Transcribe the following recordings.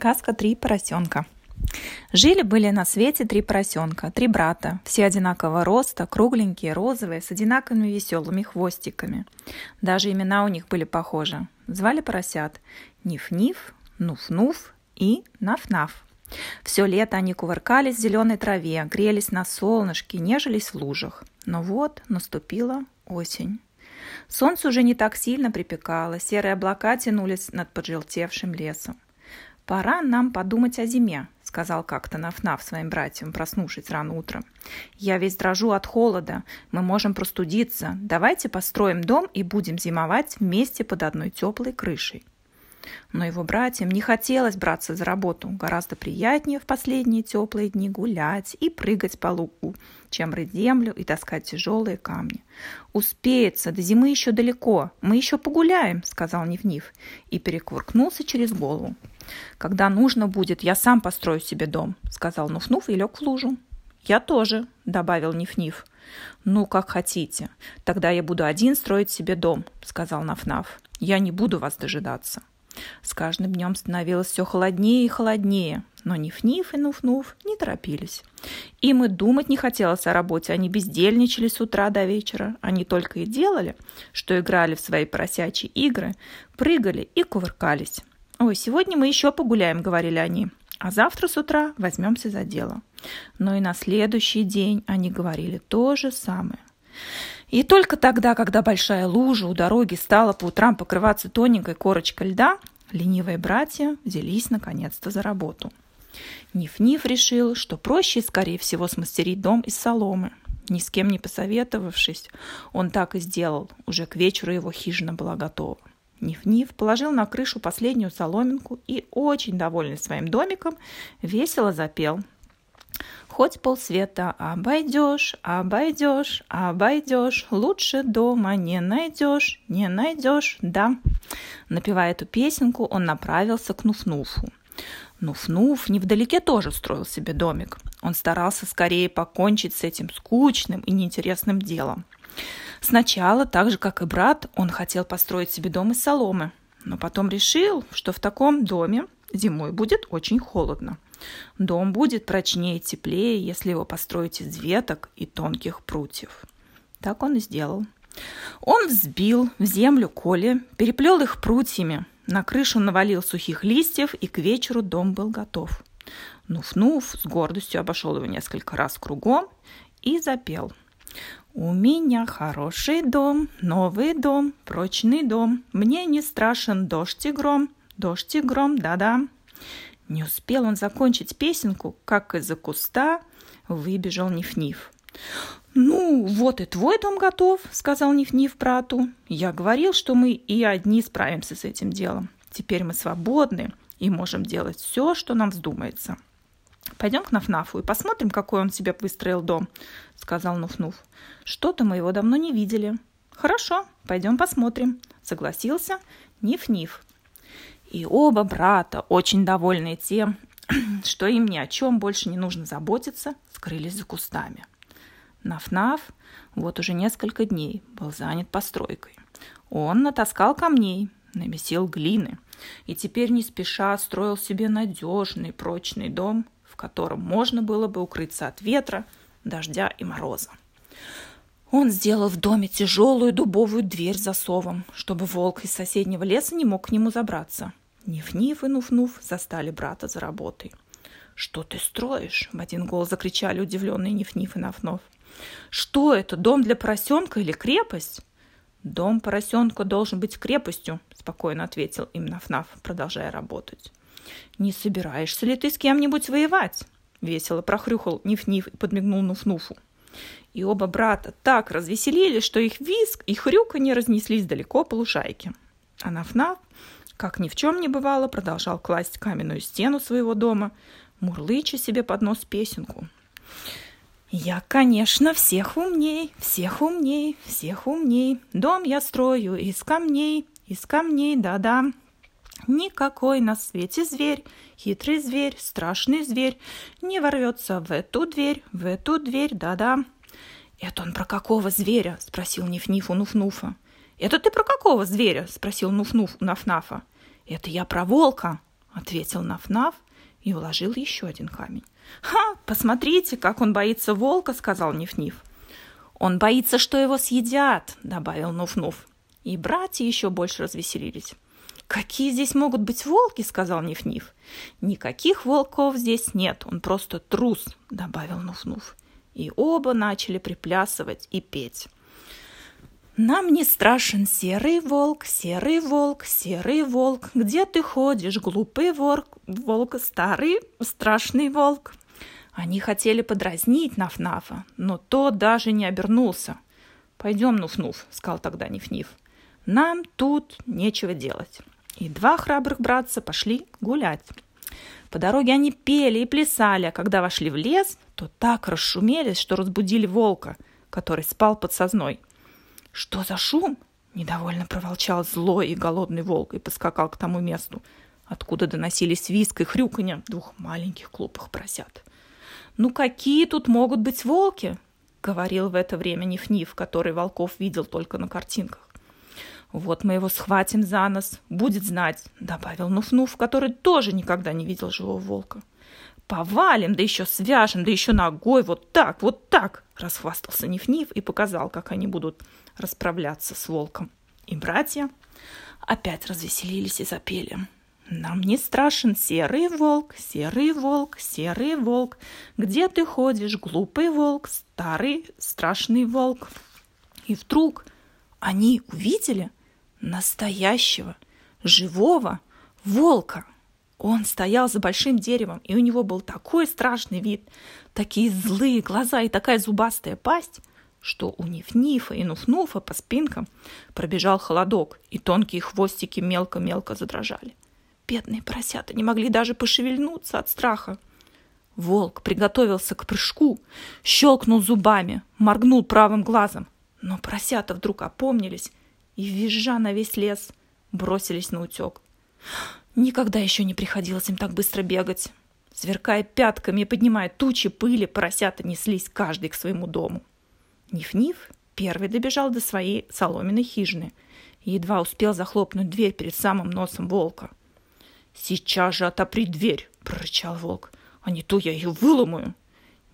Сказка «Три поросенка». Жили-были на свете три поросенка, три брата, все одинакового роста, кругленькие, розовые, с одинаковыми веселыми хвостиками. Даже имена у них были похожи. Звали поросят Ниф-Ниф, Нуф-Нуф и Наф-Наф. Все лето они кувыркались в зеленой траве, грелись на солнышке, нежились в лужах. Но вот наступила осень. Солнце уже не так сильно припекало, серые облака тянулись над поджелтевшим лесом. «Пора нам подумать о зиме», — сказал как-то Нафнаф своим братьям, проснувшись рано утром. «Я весь дрожу от холода. Мы можем простудиться. Давайте построим дом и будем зимовать вместе под одной теплой крышей». Но его братьям не хотелось браться за работу. Гораздо приятнее в последние теплые дни гулять и прыгать по лугу, чем рыть землю и таскать тяжелые камни. «Успеется, до зимы еще далеко, мы еще погуляем», — сказал Нив-Нив и перекувыркнулся через голову. «Когда нужно будет, я сам построю себе дом», — сказал Нуф-Нуф и лег в лужу. «Я тоже», — добавил Ниф-Ниф. «Ну, как хотите. Тогда я буду один строить себе дом», — сказал Наф-Наф. «Я не буду вас дожидаться». С каждым днем становилось все холоднее и холоднее, но Ниф-Ниф и Нуф-Нуф не торопились. Им и думать не хотелось о работе, они бездельничали с утра до вечера. Они только и делали, что играли в свои поросячьи игры, прыгали и кувыркались. «Ой, сегодня мы еще погуляем», — говорили они, «а завтра с утра возьмемся за дело». Но и на следующий день они говорили то же самое. И только тогда, когда большая лужа у дороги стала по утрам покрываться тоненькой корочкой льда, ленивые братья взялись наконец-то за работу. Ниф-Ниф решил, что проще скорее всего смастерить дом из соломы. Ни с кем не посоветовавшись, он так и сделал. Уже к вечеру его хижина была готова. Ниф-Ниф положил на крышу последнюю соломинку и, очень довольный своим домиком, весело запел – Хоть полсвета обойдешь, обойдешь, обойдешь, лучше дома не найдешь, не найдешь, да. Напевая эту песенку, он направился к Нуфнуфу. Нуфнуф невдалеке тоже строил себе домик. Он старался скорее покончить с этим скучным и неинтересным делом. Сначала, так же как и брат, он хотел построить себе дом из соломы, но потом решил, что в таком доме зимой будет очень холодно – Дом будет прочнее и теплее, если его построить из веток и тонких прутьев. Так он и сделал. Он взбил в землю коли, переплел их прутьями, на крышу навалил сухих листьев, и к вечеру дом был готов. Нуф-Нуф с гордостью обошел его несколько раз кругом и запел. «У меня хороший дом, новый дом, прочный дом. Мне не страшен дождь и гром, дождь и гром, да-да». Не успел он закончить песенку, как из-за куста выбежал Ниф-Ниф. «Ну, вот и твой дом готов», — сказал Ниф-Ниф брату. «Я говорил, что мы и одни справимся с этим делом. Теперь мы свободны и можем делать все, что нам вздумается». «Пойдем к Нафнафу и посмотрим, какой он себе выстроил дом», — сказал Нуф-Нуф. «Что-то мы его давно не видели». «Хорошо, пойдем посмотрим», — согласился Ниф-Ниф. И оба брата, очень довольные тем, что им ни о чем больше не нужно заботиться, скрылись за кустами. Наф-Наф вот уже несколько дней был занят постройкой. Он натаскал камней, намесил глины и теперь не спеша строил себе надежный прочный дом, в котором можно было бы укрыться от ветра, дождя и мороза. Он сделал в доме тяжелую дубовую дверь засовом, чтобы волк из соседнего леса не мог к нему забраться. Ниф-Ниф и Нуф-Нуф застали брата за работой. «Что ты строишь?» – в один голос закричали удивленные Ниф-Ниф и Наф-Нов. «Что это, дом для поросенка или крепость?» «Дом поросенка должен быть крепостью», – спокойно ответил им Наф-Наф, продолжая работать. «Не собираешься ли ты с кем-нибудь воевать?» – весело прохрюхал Ниф-Ниф и подмигнул Нуф-Нуфу. И оба брата так развеселились, что их виск и хрюканье разнеслись далеко по лужайке. А Наф-Наф как ни в чем не бывало, продолжал класть каменную стену своего дома, мурлыча себе под нос песенку. Я, конечно, всех умней, всех умней, всех умней. Дом я строю из камней, из камней, да-да. Никакой на свете зверь, хитрый зверь, страшный зверь, не ворвется в эту дверь, в эту дверь, да-да. Это он про какого зверя? спросил Ниф-Ниф у Нуф-Нуфа. Это ты про какого зверя? спросил Нуф-Нуф у Наф-Нафа. «Это я про волка», — ответил Наф-Наф и вложил еще один камень. «Ха, посмотрите, как он боится волка», — сказал Ниф-Ниф. «Он боится, что его съедят», — добавил Нуф-Нуф. И братья еще больше развеселились. «Какие здесь могут быть волки?» — сказал Ниф-Ниф. «Никаких волков здесь нет, он просто трус», — добавил Нуф-Нуф. И оба начали приплясывать и петь. Нам не страшен серый волк, серый волк, серый волк. Где ты ходишь, глупый волк, волк, старый страшный волк? Они хотели подразнить Наф-Нафа, но тот даже не обернулся. «Пойдем, Нуф-Нуф», — сказал тогда Ниф-Ниф. «Нам тут нечего делать». И два храбрых братца пошли гулять. По дороге они пели и плясали, а когда вошли в лес, то так расшумелись, что разбудили волка, который спал под созной. «Что за шум?» – недовольно проволчал злой и голодный волк и поскакал к тому месту, откуда доносились виск и хрюканье двух маленьких глупых поросят. «Ну какие тут могут быть волки?» – говорил в это время Ниф-Ниф, который волков видел только на картинках. «Вот мы его схватим за нос, будет знать», — добавил Нуф-Нуф, который тоже никогда не видел живого волка. «Повалим, да еще свяжем, да еще ногой, вот так, вот так!» — расхвастался Ниф-Ниф и показал, как они будут расправляться с волком. И братья опять развеселились и запели. Нам не страшен серый волк, серый волк, серый волк. Где ты ходишь, глупый волк, старый страшный волк? И вдруг они увидели настоящего, живого волка. Он стоял за большим деревом, и у него был такой страшный вид, такие злые глаза и такая зубастая пасть, что у Ниф-Нифа и Нуф-Нуфа по спинкам пробежал холодок, и тонкие хвостики мелко-мелко задрожали. Бедные поросята не могли даже пошевельнуться от страха. Волк приготовился к прыжку, щелкнул зубами, моргнул правым глазом. Но поросята вдруг опомнились и, визжа на весь лес, бросились на утек. Никогда еще не приходилось им так быстро бегать. Сверкая пятками и поднимая тучи пыли, поросята неслись каждый к своему дому. Ниф-Ниф первый добежал до своей соломенной хижины и едва успел захлопнуть дверь перед самым носом волка. «Сейчас же отопри дверь!» – прорычал волк. «А не то я ее выломаю!»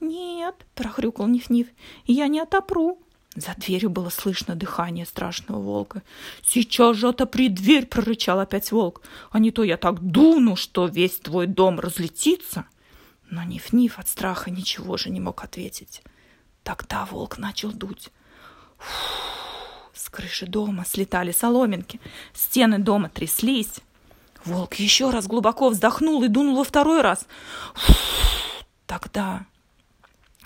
«Нет!» – прохрюкал Ниф-Ниф. «Я не отопру!» За дверью было слышно дыхание страшного волка. «Сейчас же отопри дверь!» – прорычал опять волк. «А не то я так дуну, что весь твой дом разлетится!» Но Ниф-Ниф от страха ничего же не мог ответить. Тогда волк начал дуть. Фу, с крыши дома слетали соломинки, стены дома тряслись. Волк еще раз глубоко вздохнул и дунул во второй раз. Фу, тогда,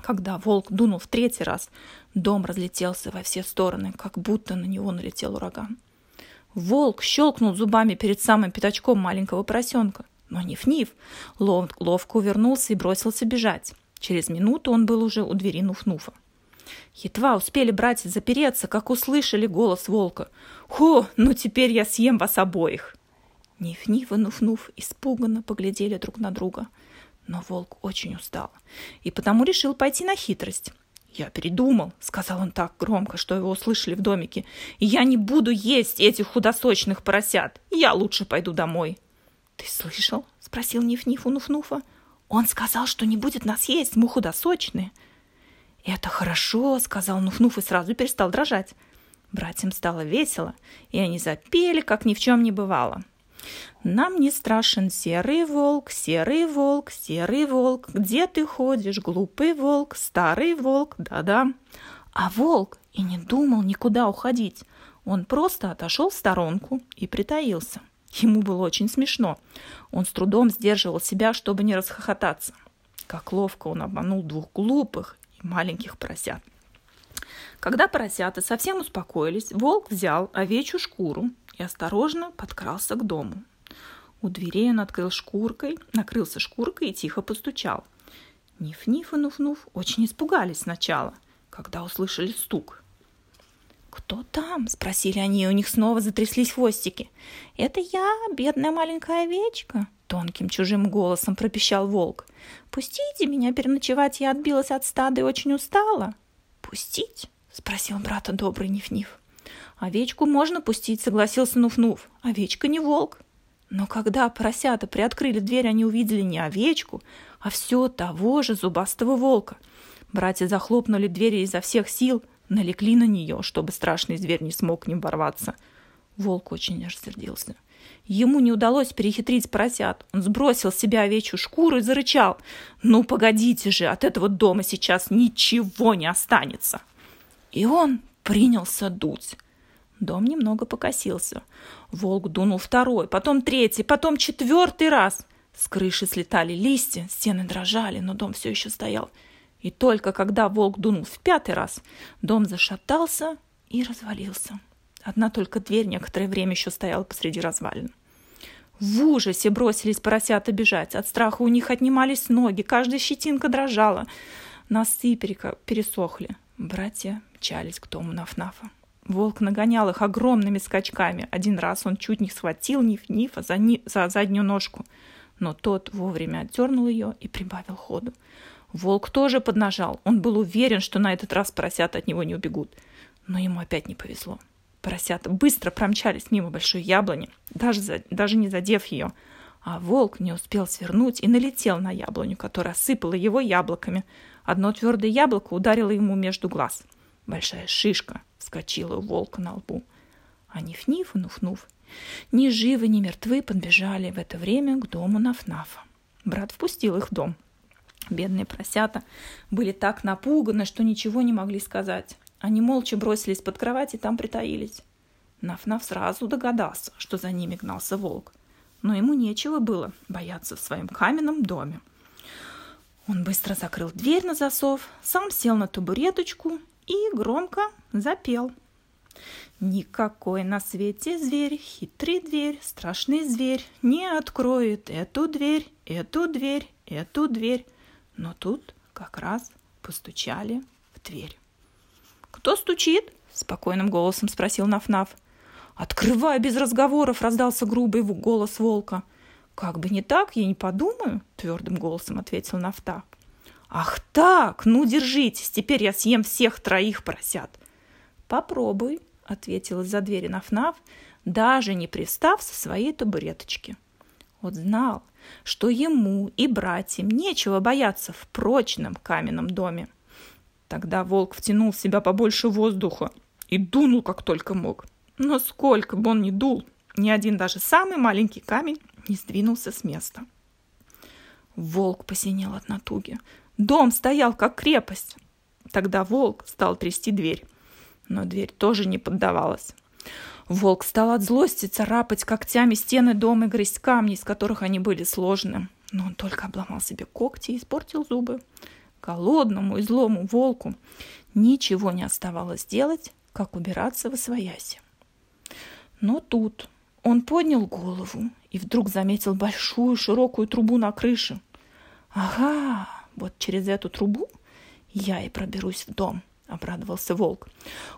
когда волк дунул в третий раз, дом разлетелся во все стороны, как будто на него налетел ураган. Волк щелкнул зубами перед самым пятачком маленького поросенка, но Ниф-Ниф лов, ловко увернулся и бросился бежать. Через минуту он был уже у двери Нуф-Нуфа. Едва успели братья запереться, как услышали голос волка. «Хо, ну теперь я съем вас обоих!» Ниф-Ниф и Нуф-Нуф испуганно поглядели друг на друга. Но волк очень устал и потому решил пойти на хитрость. «Я передумал», — сказал он так громко, что его услышали в домике. «Я не буду есть этих худосочных поросят. Я лучше пойду домой». «Ты слышал?» — спросил Ниф-Ниф у Нуф-Нуфа. Он сказал, что не будет нас есть, мы худосочные. Это хорошо, сказал Нуф-Нуф и сразу перестал дрожать. Братьям стало весело, и они запели, как ни в чем не бывало. Нам не страшен серый волк, серый волк, серый волк. Где ты ходишь, глупый волк, старый волк, да-да. А волк и не думал никуда уходить. Он просто отошел в сторонку и притаился. Ему было очень смешно. Он с трудом сдерживал себя, чтобы не расхохотаться. Как ловко он обманул двух глупых и маленьких поросят. Когда поросята совсем успокоились, волк взял овечью шкуру и осторожно подкрался к дому. У дверей он открыл шкуркой, накрылся шкуркой и тихо постучал. Ниф-Ниф и Нуф-Нуф очень испугались сначала, когда услышали стук. «Кто там?» – спросили они, и у них снова затряслись хвостики. «Это я, бедная маленькая овечка», – тонким чужим голосом пропищал волк. «Пустите меня переночевать, я отбилась от стада и очень устала». «Пустить?» – спросил брата добрый Ниф-Ниф. «Овечку можно пустить», – согласился Нуф-Нуф. «Овечка не волк». Но когда поросята приоткрыли дверь, они увидели не овечку, а все того же зубастого волка. Братья захлопнули двери изо всех сил, налегли на нее, чтобы страшный зверь не смог к ним ворваться. Волк очень рассердился. Ему не удалось перехитрить поросят. Он сбросил с себя овечью шкуру и зарычал. «Ну, погодите же, от этого дома сейчас ничего не останется!» И он принялся дуть. Дом немного покосился. Волк дунул второй, потом третий, потом четвертый раз. С крыши слетали листья, стены дрожали, но дом все еще стоял. И только когда волк дунул в пятый раз, дом зашатался и развалился. Одна только дверь некоторое время еще стояла посреди развалин. В ужасе бросились поросята бежать. От страха у них отнимались ноги, каждая щетинка дрожала. Носы пересохли. Братья мчались к дому Нафнафа. Волк нагонял их огромными скачками. Один раз он чуть не схватил Ниф-Нифа за, ни... за заднюю ножку, но тот вовремя оттернул ее и прибавил ходу. Волк тоже поднажал. Он был уверен, что на этот раз поросята от него не убегут. Но ему опять не повезло. Поросята быстро промчались мимо большой яблони, даже, за, даже не задев ее. А волк не успел свернуть и налетел на яблоню, которая осыпала его яблоками. Одно твердое яблоко ударило ему между глаз. Большая шишка вскочила у волка на лбу. А Ниф-Ниф и Нуф-Нуф ни живы, ни мертвы подбежали в это время к дому Нафнафа. Брат впустил их в дом. Бедные просята были так напуганы, что ничего не могли сказать. Они молча бросились под кровать и там притаились. Наф-Наф сразу догадался, что за ними гнался волк. Но ему нечего было бояться в своем каменном доме. Он быстро закрыл дверь на засов, сам сел на табуреточку и громко запел. Никакой на свете зверь, хитрый дверь, страшный зверь не откроет эту дверь, эту дверь, эту дверь. Но тут как раз постучали в дверь. «Кто стучит?» – спокойным голосом спросил Наф-Наф. «Открывай без разговоров!» – раздался грубый голос волка. «Как бы не так, я не подумаю», – твердым голосом ответил Нафта. «Ах так! Ну, держитесь, теперь я съем всех троих поросят!» «Попробуй», – ответил из-за двери Наф-Наф, даже не пристав со своей табуреточки. Вот знал, что ему и братьям нечего бояться в прочном каменном доме. Тогда волк втянул в себя побольше воздуха и дунул, как только мог. Но сколько бы он ни дул, ни один даже самый маленький камень не сдвинулся с места. Волк посинел от натуги. Дом стоял, как крепость. Тогда волк стал трясти дверь. Но дверь тоже не поддавалась. Волк стал от злости царапать когтями стены дома и грызть камни, из которых они были сложены. Но он только обломал себе когти и испортил зубы голодному и злому волку ничего не оставалось делать, как убираться в освояси. Но тут он поднял голову и вдруг заметил большую широкую трубу на крыше. «Ага, вот через эту трубу я и проберусь в дом», — обрадовался волк.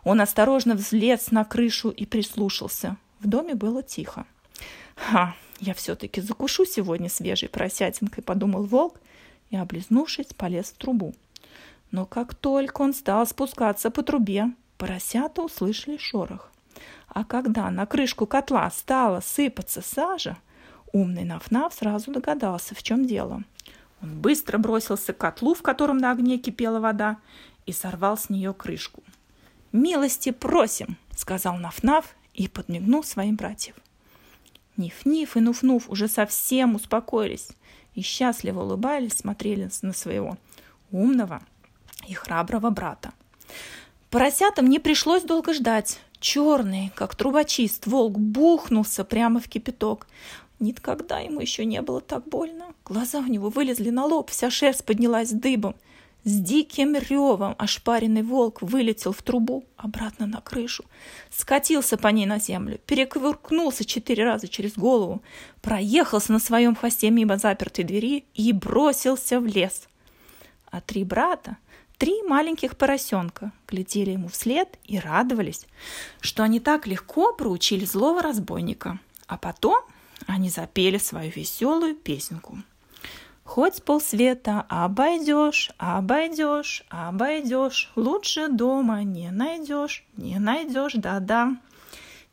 Он осторожно взлез на крышу и прислушался. В доме было тихо. «Ха, я все-таки закушу сегодня свежей поросятинкой», — подумал волк и, облизнувшись, полез в трубу. Но как только он стал спускаться по трубе, поросята услышали шорох. А когда на крышку котла стала сыпаться сажа, умный Нафнаф сразу догадался, в чем дело. Он быстро бросился к котлу, в котором на огне кипела вода, и сорвал с нее крышку. «Милости просим!» — сказал Нафнаф и подмигнул своим братьев. Ниф-Ниф и Нуф-Нуф уже совсем успокоились и счастливо улыбались, смотрели на своего умного и храброго брата. Поросятам не пришлось долго ждать. Черный, как трубочист, волк бухнулся прямо в кипяток. Никогда ему еще не было так больно. Глаза у него вылезли на лоб, вся шерсть поднялась дыбом. С диким ревом ошпаренный волк вылетел в трубу обратно на крышу, скатился по ней на землю, перекувыркнулся четыре раза через голову, проехался на своем хвосте мимо запертой двери и бросился в лес. А три брата, три маленьких поросенка, глядели ему вслед и радовались, что они так легко проучили злого разбойника. А потом они запели свою веселую песенку – Хоть полсвета обойдешь, обойдешь, обойдешь, лучше дома не найдешь, не найдешь, да-да.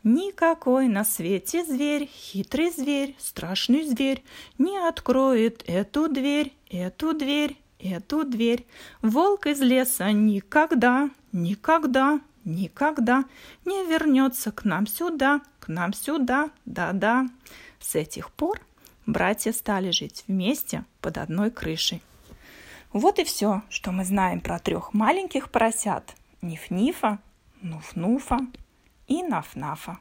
Никакой на свете зверь, хитрый зверь, страшный зверь, не откроет эту дверь, эту дверь, эту дверь. Волк из леса никогда, никогда, никогда не вернется к нам сюда, к нам сюда, да-да. С этих пор братья стали жить вместе под одной крышей. Вот и все, что мы знаем про трех маленьких поросят. Ниф-Нифа, Нуф-Нуфа и Наф-Нафа.